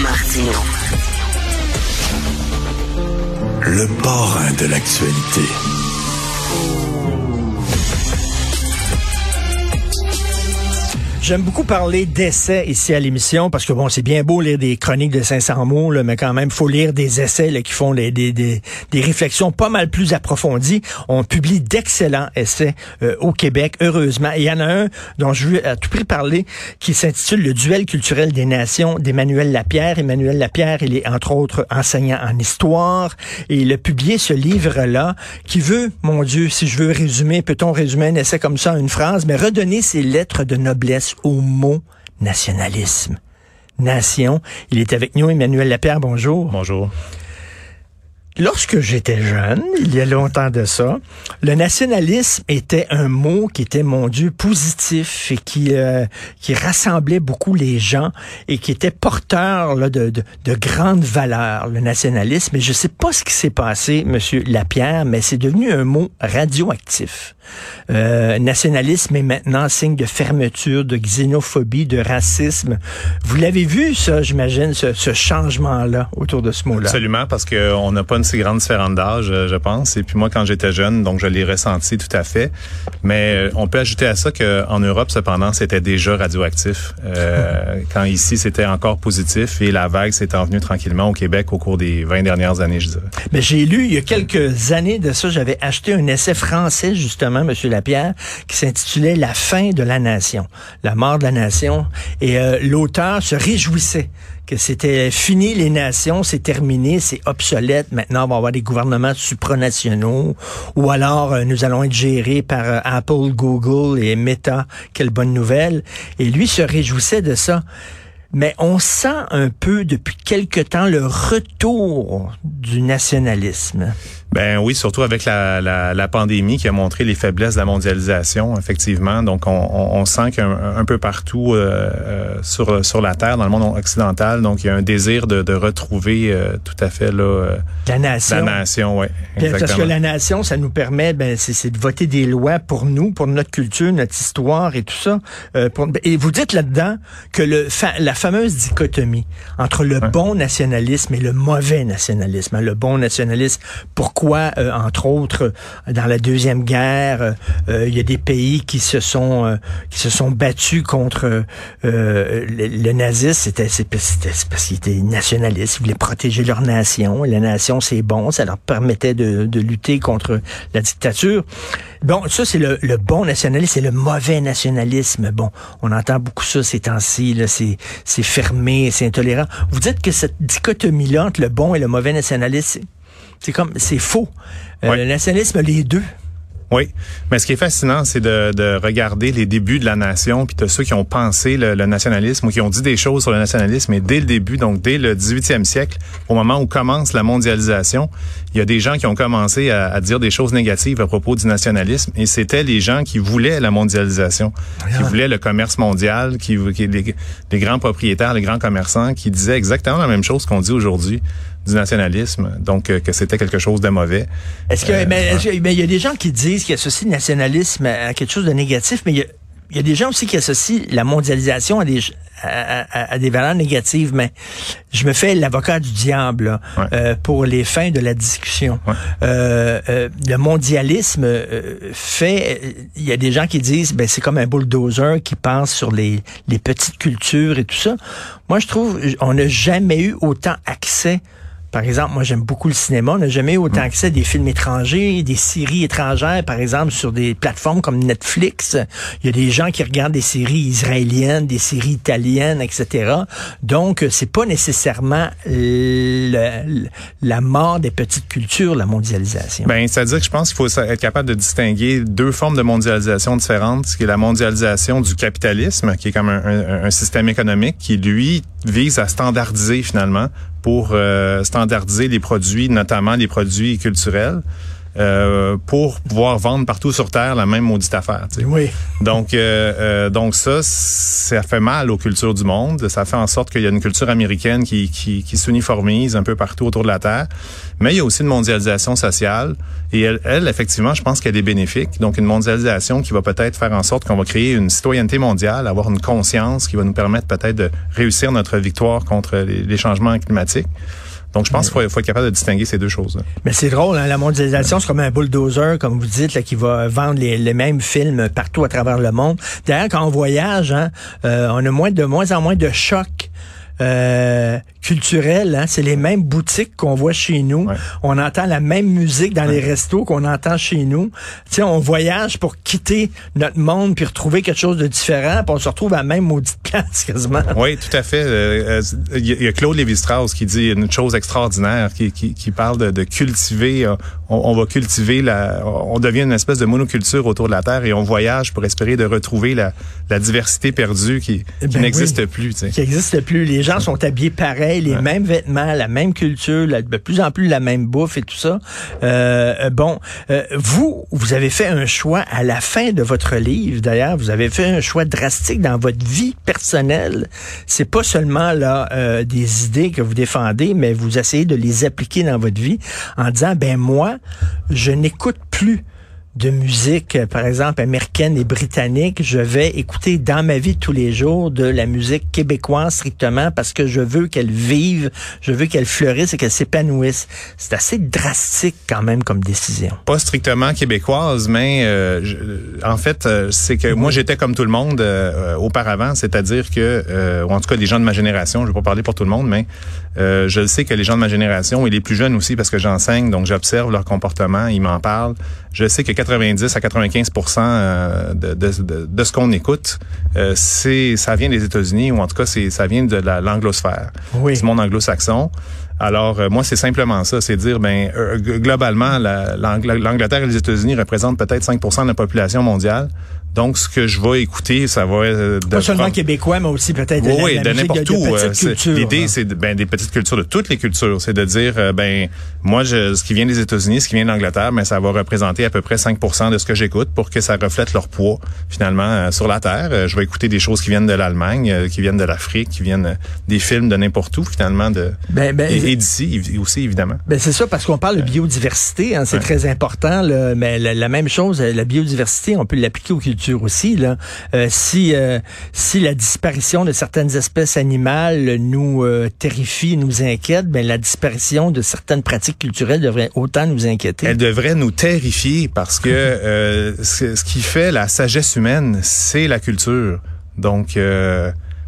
Martino. Le parrain de l'actualité. J'aime beaucoup parler d'essais ici à l'émission parce que bon, c'est bien beau lire des chroniques de 500 mots, là, mais quand même, faut lire des essais là, qui font des, des, des, des, réflexions pas mal plus approfondies. On publie d'excellents essais euh, au Québec, heureusement. Il y en a un dont je veux à tout prix parler qui s'intitule Le duel culturel des nations d'Emmanuel Lapierre. Emmanuel Lapierre, il est entre autres enseignant en histoire et il a publié ce livre-là qui veut, mon Dieu, si je veux résumer, peut-on résumer un essai comme ça en une phrase, mais redonner ses lettres de noblesse au mot nationalisme. Nation. Il est avec nous, Emmanuel Lapierre, bonjour. Bonjour. Lorsque j'étais jeune, il y a longtemps de ça, le nationalisme était un mot qui était, mon Dieu, positif et qui, euh, qui rassemblait beaucoup les gens et qui était porteur là, de, de, de, grandes valeurs, le nationalisme. Et je sais pas ce qui s'est passé, Monsieur Lapierre, mais c'est devenu un mot radioactif. Euh, nationalisme est maintenant signe de fermeture, de xénophobie, de racisme. Vous l'avez vu, ça, j'imagine, ce, ce changement-là autour de ce mot-là. Absolument, parce qu'on n'a pas une si grande différence d'âge, euh, je pense. Et puis moi, quand j'étais jeune, donc je l'ai ressenti tout à fait. Mais euh, on peut ajouter à ça qu'en Europe, cependant, c'était déjà radioactif. Euh, quand ici, c'était encore positif et la vague s'est envenue tranquillement au Québec au cours des 20 dernières années, je dirais. Mais j'ai lu il y a quelques années de ça, j'avais acheté un essai français, justement, Monsieur Lapierre, qui s'intitulait La fin de la nation, la mort de la nation. Et euh, l'auteur se réjouissait que c'était fini les nations, c'est terminé, c'est obsolète. Maintenant, on va avoir des gouvernements supranationaux ou alors euh, nous allons être gérés par euh, Apple, Google et Meta. Quelle bonne nouvelle. Et lui se réjouissait de ça. Mais on sent un peu depuis quelque temps le retour du nationalisme. Ben oui, surtout avec la, la, la, pandémie qui a montré les faiblesses de la mondialisation, effectivement. Donc, on, on, sent qu'un un peu partout euh, euh, sur sur la terre, dans le monde occidental, donc il y a un désir de, de retrouver euh, tout à fait là euh, la nation. La nation, oui. Parce que la nation, ça nous permet, ben, c'est de voter des lois pour nous, pour notre culture, notre histoire et tout ça. Pour, et vous dites là-dedans que le la fameuse dichotomie entre le bon nationalisme et le mauvais nationalisme. Hein, le bon nationalisme, pourquoi euh, entre autres, dans la deuxième guerre, euh, il y a des pays qui se sont euh, qui se sont battus contre le, le, nazisme. C'était parce qu'ils étaient nationalistes, ils voulaient protéger leur nation. La nation, c'est bon, ça leur permettait de, de, lutter contre la dictature. Bon, ça c'est le, le, bon nationalisme, c'est le mauvais nationalisme. Bon, on entend beaucoup ça ces temps-ci. C'est fermé, c'est intolérant. Vous dites que cette dichotomie-là entre le bon et le mauvais nationalisme, c'est comme, c'est faux. Euh, Le nationalisme, les deux. Oui, mais ce qui est fascinant, c'est de, de, regarder les débuts de la nation, puis de ceux qui ont pensé le, le, nationalisme ou qui ont dit des choses sur le nationalisme. Et dès le début, donc dès le 18e siècle, au moment où commence la mondialisation, il y a des gens qui ont commencé à, à dire des choses négatives à propos du nationalisme. Et c'était les gens qui voulaient la mondialisation, qui voulaient le commerce mondial, qui, qui les, les grands propriétaires, les grands commerçants, qui disaient exactement la même chose qu'on dit aujourd'hui du nationalisme, donc euh, que c'était quelque chose de mauvais. Est-ce que, euh, mais, il y a des gens qui disent qu'ils associent le nationalisme à quelque chose de négatif, mais il y a, y a des gens aussi qui associent la mondialisation à des, à, à, des valeurs négatives, mais je me fais l'avocat du diable euh, pour les fins de la discussion. Euh, euh, le mondialisme euh, fait, il y a des gens qui disent, ben c'est comme un bulldozer qui pense sur les, les petites cultures et tout ça. Moi, je trouve, on n'a jamais eu autant accès par exemple, moi j'aime beaucoup le cinéma. On n'a jamais autant accès à des films étrangers, des séries étrangères, par exemple, sur des plateformes comme Netflix. Il y a des gens qui regardent des séries israéliennes, des séries italiennes, etc. Donc, c'est pas nécessairement la mort des petites cultures, la mondialisation. Ben, c'est-à-dire que je pense qu'il faut être capable de distinguer deux formes de mondialisation différentes, ce qui est la mondialisation du capitalisme, qui est comme un, un système économique qui, lui, vise à standardiser finalement pour euh, standardiser les produits, notamment les produits culturels. Euh, pour pouvoir vendre partout sur terre la même maudite affaire. Tu sais. Oui. Donc, euh, euh, donc ça, ça fait mal aux cultures du monde. Ça fait en sorte qu'il y a une culture américaine qui, qui, qui s'uniformise un peu partout autour de la terre. Mais il y a aussi une mondialisation sociale. Et elle, elle effectivement, je pense qu'elle est bénéfique. Donc, une mondialisation qui va peut-être faire en sorte qu'on va créer une citoyenneté mondiale, avoir une conscience qui va nous permettre peut-être de réussir notre victoire contre les, les changements climatiques. Donc, je pense qu'il faut, faut, être capable de distinguer ces deux choses. -là. Mais c'est drôle, hein, la mondialisation, c'est comme un bulldozer, comme vous dites, là, qui va vendre les, les, mêmes films partout à travers le monde. D'ailleurs, quand on voyage, hein, euh, on a moins de moins en moins de chocs. Euh, culturel, hein? c'est les mêmes boutiques qu'on voit chez nous. Ouais. On entend la même musique dans ouais. les restos qu'on entend chez nous. sais, on voyage pour quitter notre monde puis retrouver quelque chose de différent, puis on se retrouve à la même maudite place quasiment. Oui, tout à fait. Euh, il euh, y a Claude Lévi-Strauss qui dit une chose extraordinaire, qui, qui, qui parle de, de cultiver. On, on, va cultiver la, on devient une espèce de monoculture autour de la terre et on voyage pour espérer de retrouver la, la diversité perdue qui, qui ben n'existe oui, plus. Qui n'existe plus. Les gens sont habillés pareil les ouais. mêmes vêtements, la même culture, la, de plus en plus la même bouffe et tout ça. Euh, bon, euh, vous, vous avez fait un choix à la fin de votre livre, d'ailleurs, vous avez fait un choix drastique dans votre vie personnelle. C'est pas seulement là euh, des idées que vous défendez, mais vous essayez de les appliquer dans votre vie en disant, ben moi, je n'écoute plus de musique, par exemple, américaine et britannique, je vais écouter dans ma vie de tous les jours de la musique québécoise strictement parce que je veux qu'elle vive, je veux qu'elle fleurisse et qu'elle s'épanouisse. C'est assez drastique quand même comme décision. Pas strictement québécoise, mais euh, je, en fait, euh, c'est que oui. moi j'étais comme tout le monde euh, auparavant, c'est-à-dire que, euh, ou en tout cas des gens de ma génération, je vais pas parler pour tout le monde, mais euh, je le sais que les gens de ma génération et les plus jeunes aussi parce que j'enseigne, donc j'observe leur comportement, ils m'en parlent. Je sais que 90 à 95 euh, de, de, de, de ce qu'on écoute, euh, c'est ça vient des États-Unis ou en tout cas c'est ça vient de l'anglosphère, oui. du monde anglo-saxon. Alors euh, moi c'est simplement ça, c'est dire ben euh, globalement l'Angleterre et les États-Unis représentent peut-être 5% de la population mondiale. Donc, ce que je vais écouter, ça va être... Pas seulement québécois, mais aussi peut-être oui, oui, de, de n'importe où. L'idée, hein. c'est ben, des petites cultures, de toutes les cultures. C'est de dire, euh, ben moi, je, ce qui vient des États-Unis, ce qui vient d'Angleterre, mais ça va représenter à peu près 5% de ce que j'écoute pour que ça reflète leur poids, finalement, euh, sur la Terre. Euh, je vais écouter des choses qui viennent de l'Allemagne, euh, qui viennent de l'Afrique, qui viennent euh, des films de n'importe où, finalement, de ben, ben, et, et d'ici aussi, évidemment. Ben, c'est ça, parce qu'on parle de biodiversité, hein, c'est très important, là, mais la, la, même chose, la biodiversité, on peut l'appliquer aux cultures aussi, là. Euh, si euh, si la disparition de certaines espèces animales nous euh, terrifie, nous inquiète, ben la disparition de certaines pratiques culturelles devrait autant nous inquiéter. Elle devrait nous terrifier parce que ce, ce, qui fait la sagesse humaine, c'est la culture. Donc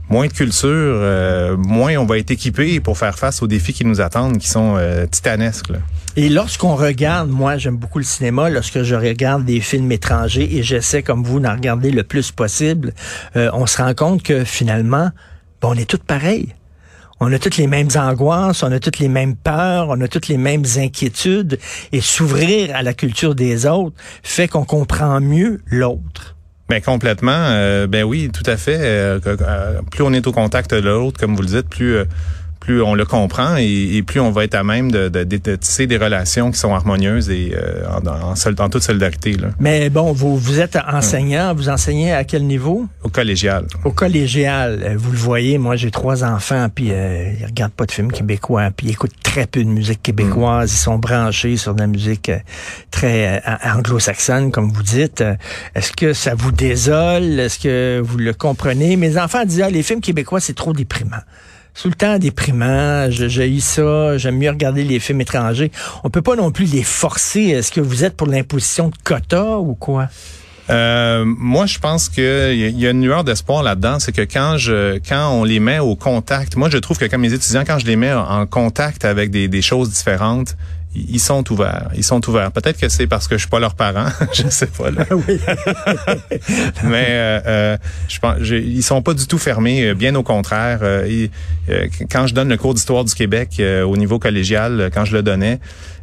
moins de culture, euh, moins on va être équipé pour faire face aux défis qui nous attendent, qui sont euh, titanesques. Là. Et lorsqu'on regarde, moi j'aime beaucoup le cinéma, lorsque je regarde des films étrangers et j'essaie comme vous d'en regarder le plus possible, euh, on se rend compte que finalement, bon, on est tous pareils. On a toutes les mêmes angoisses, on a toutes les mêmes peurs, on a toutes les mêmes inquiétudes. Et s'ouvrir à la culture des autres fait qu'on comprend mieux l'autre. Ben complètement. Euh, ben oui, tout à fait. Euh, euh, plus on est au contact de l'autre, comme vous le dites, plus plus on le comprend et, et, plus on va être à même de, de, de, de tisser des relations qui sont harmonieuses et euh, en, en, sol, en, toute solidarité. Là. Mais bon, vous, vous êtes enseignant, hum. vous enseignez à quel niveau? Au collégial. Au collégial. Vous le voyez, moi j'ai trois enfants, puis euh, ils regardent pas de films québécois, puis ils écoutent très peu de musique québécoise, hum. ils sont branchés sur de la musique euh, très euh, anglo-saxonne, comme vous dites. Est-ce que ça vous désole? Est-ce que vous le comprenez? Mes enfants disent, ah, les films québécois, c'est trop déprimant tout le temps déprimant, j'ai eu ça, j'aime mieux regarder les films étrangers. On peut pas non plus les forcer. Est-ce que vous êtes pour l'imposition de quotas ou quoi? Euh, moi, je pense qu'il y, a une lueur d'espoir là-dedans, c'est que quand je, quand on les met au contact, moi, je trouve que comme mes étudiants, quand je les mets en contact avec des choses différentes, ils sont ouverts. Ils sont ouverts. Peut-être que c'est parce que je suis pas leur parent, je sais pas. Là. oui. Mais euh, euh, je pense, ils sont pas du tout fermés. Euh, bien au contraire. Euh, ils, euh, quand je donne le cours d'histoire du Québec au niveau collégial, quand je le donnais,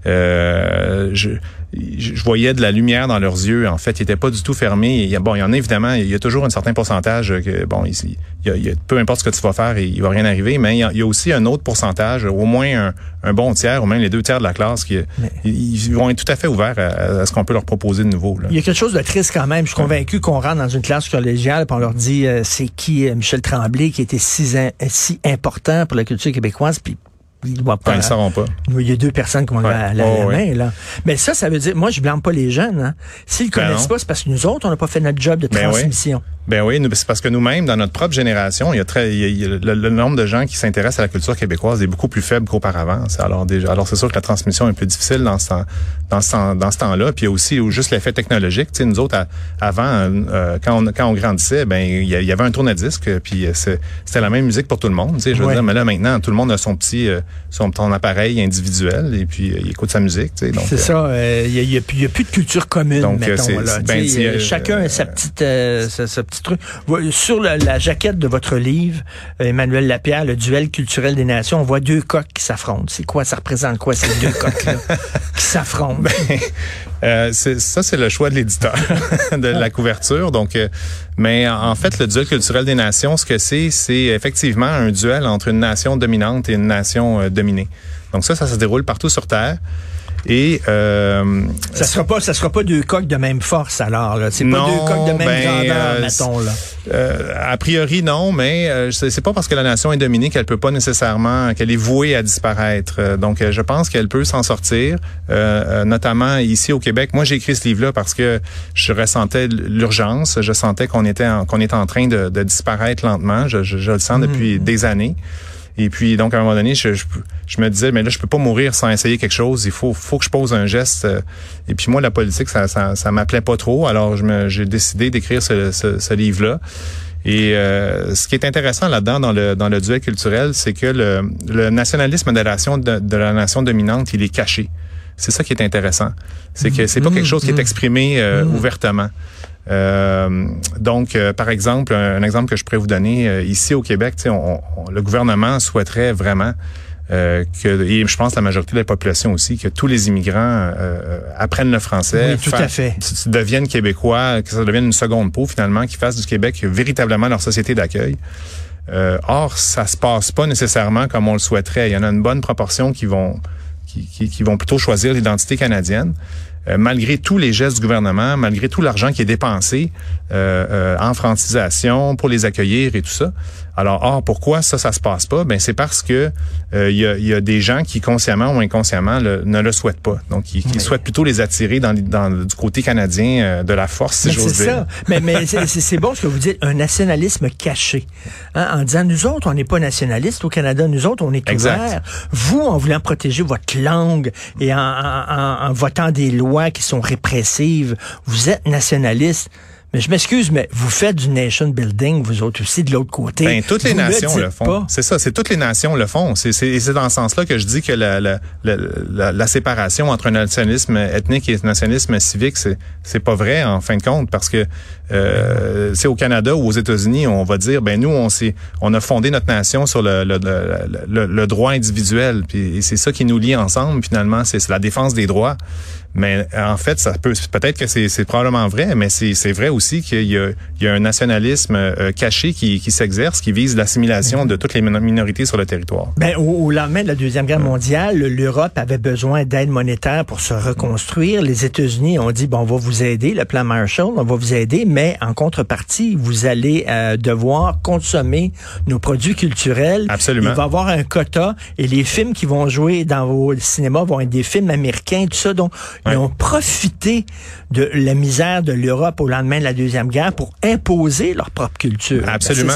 je, je voyais de la lumière dans leurs yeux. En fait, ils étaient pas du tout fermés. Il y a, bon, il y en a évidemment, il y a toujours un certain pourcentage que, bon, ici, il y a, peu importe ce que tu vas faire, il va rien arriver, mais il y a, aussi un autre pourcentage, au moins un, bon tiers, ou même les deux tiers de la classe, qui ils vont être tout à fait ouverts à, ce qu'on peut leur proposer de nouveau. Il y a quelque chose de triste quand même. Je suis convaincu qu'on rentre dans une classe collégiale et on leur dit euh, c'est qui euh, Michel Tremblay qui était si, si important pour la culture québécoise, puis il doit pas. ils pas. Il y a deux personnes qui ont la, oh, main, là. Mais ça, ça veut dire, moi, je blâme pas les jeunes, hein. S'ils ben connaissent pas, c'est parce que nous autres, on n'a pas fait notre job de ben transmission. Ben oui, c'est parce que nous-mêmes, dans notre propre génération, il y a très, le, nombre de gens qui s'intéressent à la culture québécoise est beaucoup plus faible qu'auparavant. Alors déjà, alors c'est sûr que la transmission est plus difficile dans ce temps, dans ce dans ce temps-là. Puis il y a aussi juste l'effet technologique. Tu sais, nous autres, avant, euh, quand on quand on grandissait, ben il y, avait un tourne-disque, puis euh, c'était la même musique pour tout le monde. Tu sais, je veux dire, mais là maintenant, tout le monde a son petit, euh, son, son appareil individuel et puis il écoute sa musique. Tu sais, c'est ça. Il y, a, plus de culture commune. Donc, mettons, là, ben, chacun a sa petite, sa petite sur la, jaquette de votre livre, euh, Emmanuel Lapierre, le duel culturel des nations, on voit deux coqs qui s'affrontent. C'est quoi, ça représente quoi ces deux coqs-là qui s'affrontent? Ben, euh, ça, c'est le choix de l'éditeur de la couverture. Donc, euh, mais en fait, le duel culturel des nations, ce que c'est, c'est effectivement un duel entre une nation dominante et une nation dominée. Donc ça, ça se déroule partout sur Terre. Et euh, ça sera pas, ça sera pas deux coques de même force alors. Là. C'est pas deux coques de même ben, grandeur, euh, mettons là. Euh, a priori non, mais euh, c'est pas parce que la nation est dominée qu'elle peut pas nécessairement, qu'elle est vouée à disparaître. Euh, donc je pense qu'elle peut s'en sortir, notamment ici au Québec. Moi j'ai écrit ce livre-là parce que je ressentais l'urgence, je sentais qu'on était qu'on était en train de, de disparaître lentement. Je, je, le sens mmh. depuis des années. Et puis, donc, à un moment donné, je, je, me disais, mais là, je peux pas mourir sans essayer quelque chose. Il faut, faut que je pose un geste. Et puis, moi, la politique, ça, ça, ça m'appelait pas trop. Alors, j'ai décidé d'écrire ce, ce, livre-là. Et euh, ce qui est intéressant là-dedans, dans le, dans le duel culturel, c'est que le, le nationalisme de la, nation, de, la nation dominante, il est caché. C'est ça qui est intéressant. C'est que c'est pas quelque chose qui est mmh. exprimé euh, mmh. ouvertement. Euh, donc, euh, par exemple, un, exemple que je pourrais vous donner, euh, ici au Québec, le gouvernement souhaiterait vraiment que, et je pense la majorité de la population aussi, que tous les immigrants apprennent le français, oui, tout à fait. deviennent québécois, que ça devienne une seconde peau finalement, qui fassent du Québec véritablement leur société d'accueil. or, ça se passe pas nécessairement comme on le souhaiterait. Il y en a une bonne proportion qui vont qui, qui, qui vont plutôt choisir l'identité canadienne. Euh, malgré tous les gestes du gouvernement, malgré tout l'argent qui est dépensé euh, euh, en francisation pour les accueillir et tout ça. Alors, or, pourquoi ça, ça se passe pas? Ben, c'est parce que il y, a, des gens qui, consciemment ou inconsciemment, ne le souhaitent pas. Donc, qui, souhaitent plutôt les attirer dans, dans du côté canadien de la force, si j'ose dire. Ça. Mais, mais c'est bon ce que vous dites, un nationalisme caché. Hein, en disant, nous autres, on n'est pas nationalistes au Canada, nous autres, on est ouverts. Vous, en voulant protéger votre langue et en, en, en votant des lois qui sont répressives, vous êtes nationaliste. Mais je m'excuse, mais vous faites du nation building, vous autres aussi, de l'autre côté. Ben, toutes les nations le, font. C'est ça, c'est toutes les nations le font. C'est dans ce sens-là que je dis que la, la, la, la, séparation entre un nationalisme ethnique et un nationalisme civique, c'est pas vrai en fin de compte, parce que euh, c'est au Canada ou aux États-Unis, on va dire, ben nous, on on a fondé notre nation sur le, le, le droit individuel, puis c'est ça qui nous lie ensemble. Finalement, c'est la défense des droits. Mais en fait, ça peut peut-être que c'est probablement vrai, mais c'est vrai aussi qu'il y, y, a un nationalisme euh, caché qui, qui s'exerce, qui vise l'assimilation de toutes les minorités sur le territoire. Ben, au, lendemain de la Deuxième Guerre mondiale, l'Europe avait besoin d'aide monétaire pour se reconstruire. Les États-Unis ont dit, bon, on va vous aider, le plan Marshall, on va vous aider, mais en contrepartie, vous allez euh, devoir consommer nos produits culturels. Absolument. Il va y avoir un quota et les films qui vont jouer dans vos cinémas vont être des films américains, tout ça. Donc, ils ont profité de la misère de l'Europe au lendemain de la Deuxième Guerre pour imposer leur propre culture. Ben, Absolument.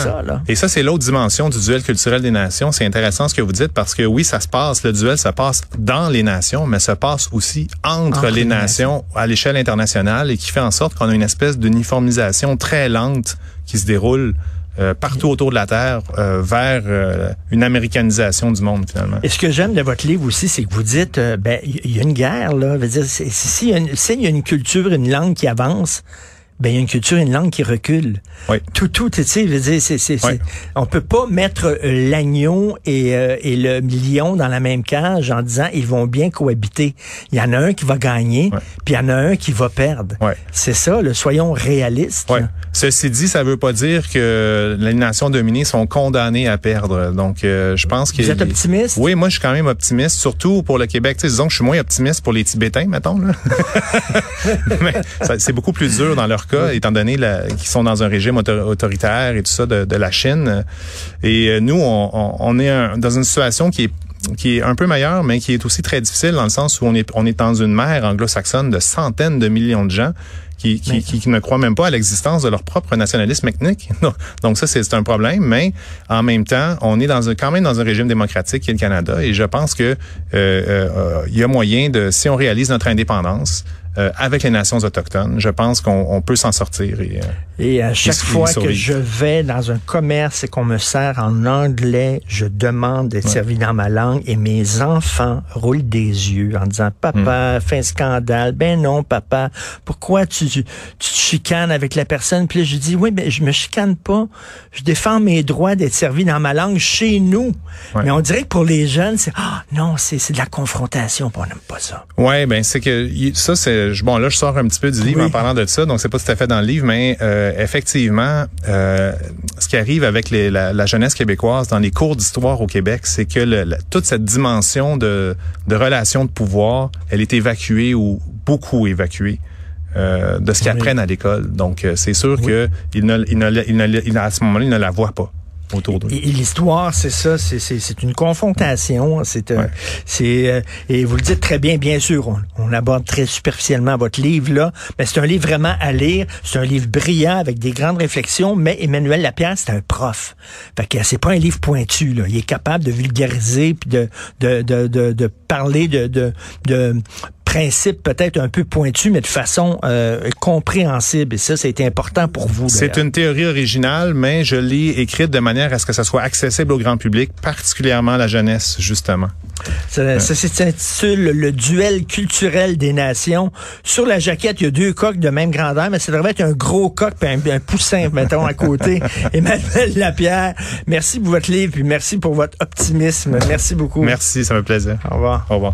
Et ça, c'est l'autre dimension du duel culturel des nations. C'est intéressant ce que vous dites parce que oui, ça se passe, le duel, ça passe dans les nations, mais ça passe aussi entre, les, nations, à l'échelle internationale et qui fait en sorte qu'on a une espèce d'uniformisation très lente qui se déroule euh, partout autour de la Terre euh, vers euh, une américanisation du monde finalement. Et ce que j'aime de votre livre aussi, c'est que vous dites, ben il y, a une guerre là, s'il y, y, a une culture, une langue qui avance, ben il y a une culture, une langue qui recule. Oui. Tout, tout, tu sais, je veux dire, c'est, c'est, Oui. c'est- on peut pas mettre euh, l'agneau et, euh, et le lion dans la même cage en disant ils vont bien cohabiter. Il y en a un qui va gagner, puis il y en a un qui va perdre. C'est ça, le soyons réalistes. Ceci dit, ça veut pas dire que les nations dominées sont condamnées à perdre. Donc, euh, je pense que Vous êtes optimiste? Oui, moi, je suis quand même optimiste, surtout pour le Québec. Tu sais, disons que je suis moins optimiste pour les Tibétains, mettons. Là. Mais c'est beaucoup plus dur dans leur cas, étant donné qu'ils sont dans un régime auto- autoritaire et tout ça de, de la Chine. Et euh, nous, on, on- on est un- dans une situation qui est qui est un peu meilleure, mais qui est aussi très difficile dans le sens où on est, on est dans une mer anglo-saxonne de centaines de millions de gens qui, qui, Mais- qui, qui ne croient même pas à l'existence de leur propre nationalisme ethnique. Donc ça, c'est un problème, mais en même temps, on est dans un, quand même dans un régime démocratique qui est le Canada, et je pense que euh, euh, euh, il y a moyen de, si on réalise notre indépendance euh, avec les nations autochtones, je pense qu'on on peut s'en sortir. Et, euh, Et à chaque fois que je vais dans un commerce et qu'on me sert en anglais, je demande d'être servi dans ma langue et mes enfants roulent des yeux en disant papa, fais un scandale. Ben non, papa, pourquoi tu, tu, tu te chicanes avec la personne? Puis là, je dis oui, mais je me chicane pas. Je défends mes droits d'être servi dans ma langue chez nous. Ouais. Mais on dirait que pour les jeunes, c'est ah non, c'est de la confrontation, on n'aime pas ça. Ouais, ben c'est que ça c'est je- bon là je sors un petit peu du livre Oui. en parlant de ça, donc c'est pas tout à fait dans le livre, mais euh, effectivement, euh, ce qui arrive avec les- la, la jeunesse québécoise dans les cours d'histoire au Québec, c'est que le- la- toute cette dimension de, de relations de pouvoir, elle est évacuée ou beaucoup évacuée. euh, de ce qu'ils Oui. apprennent à l'école. Donc, euh, c'est sûr Oui. que ne, ne, ne- à ce moment-là, ils ne la voient pas autour d'eux. Et, et l'histoire, c'est ça, c'est- c'est c'est une confrontation. C'est euh, Ouais. c'est euh, et vous le dites très bien, bien sûr. On, on aborde très superficiellement votre livre là, mais c'est un livre vraiment à lire. C'est un livre brillant avec des grandes réflexions. Mais Emmanuel Lapierre, c'est un prof. Fait que c'est pas un livre pointu. Là. Il est capable de vulgariser puis de de de de, de parler de de, de principes peut-être un peu pointus, mais de façon euh, compréhensible. Et ça, c'était important pour vous. C'est une théorie originale, mais je l'ai écrite de manière à ce que ça soit accessible au grand public, particulièrement la jeunesse, justement. Ça, ça s'intitule Le duel culturel des nations. Sur la jaquette, il y a deux coques de même grandeur, mais ça devrait être un gros coq puis un, un poussin, mettons, à côté. Emmanuel Lapierre, merci pour votre livre, puis merci pour votre optimisme. Merci beaucoup. Merci, ça me plaisir. Au revoir. Au revoir.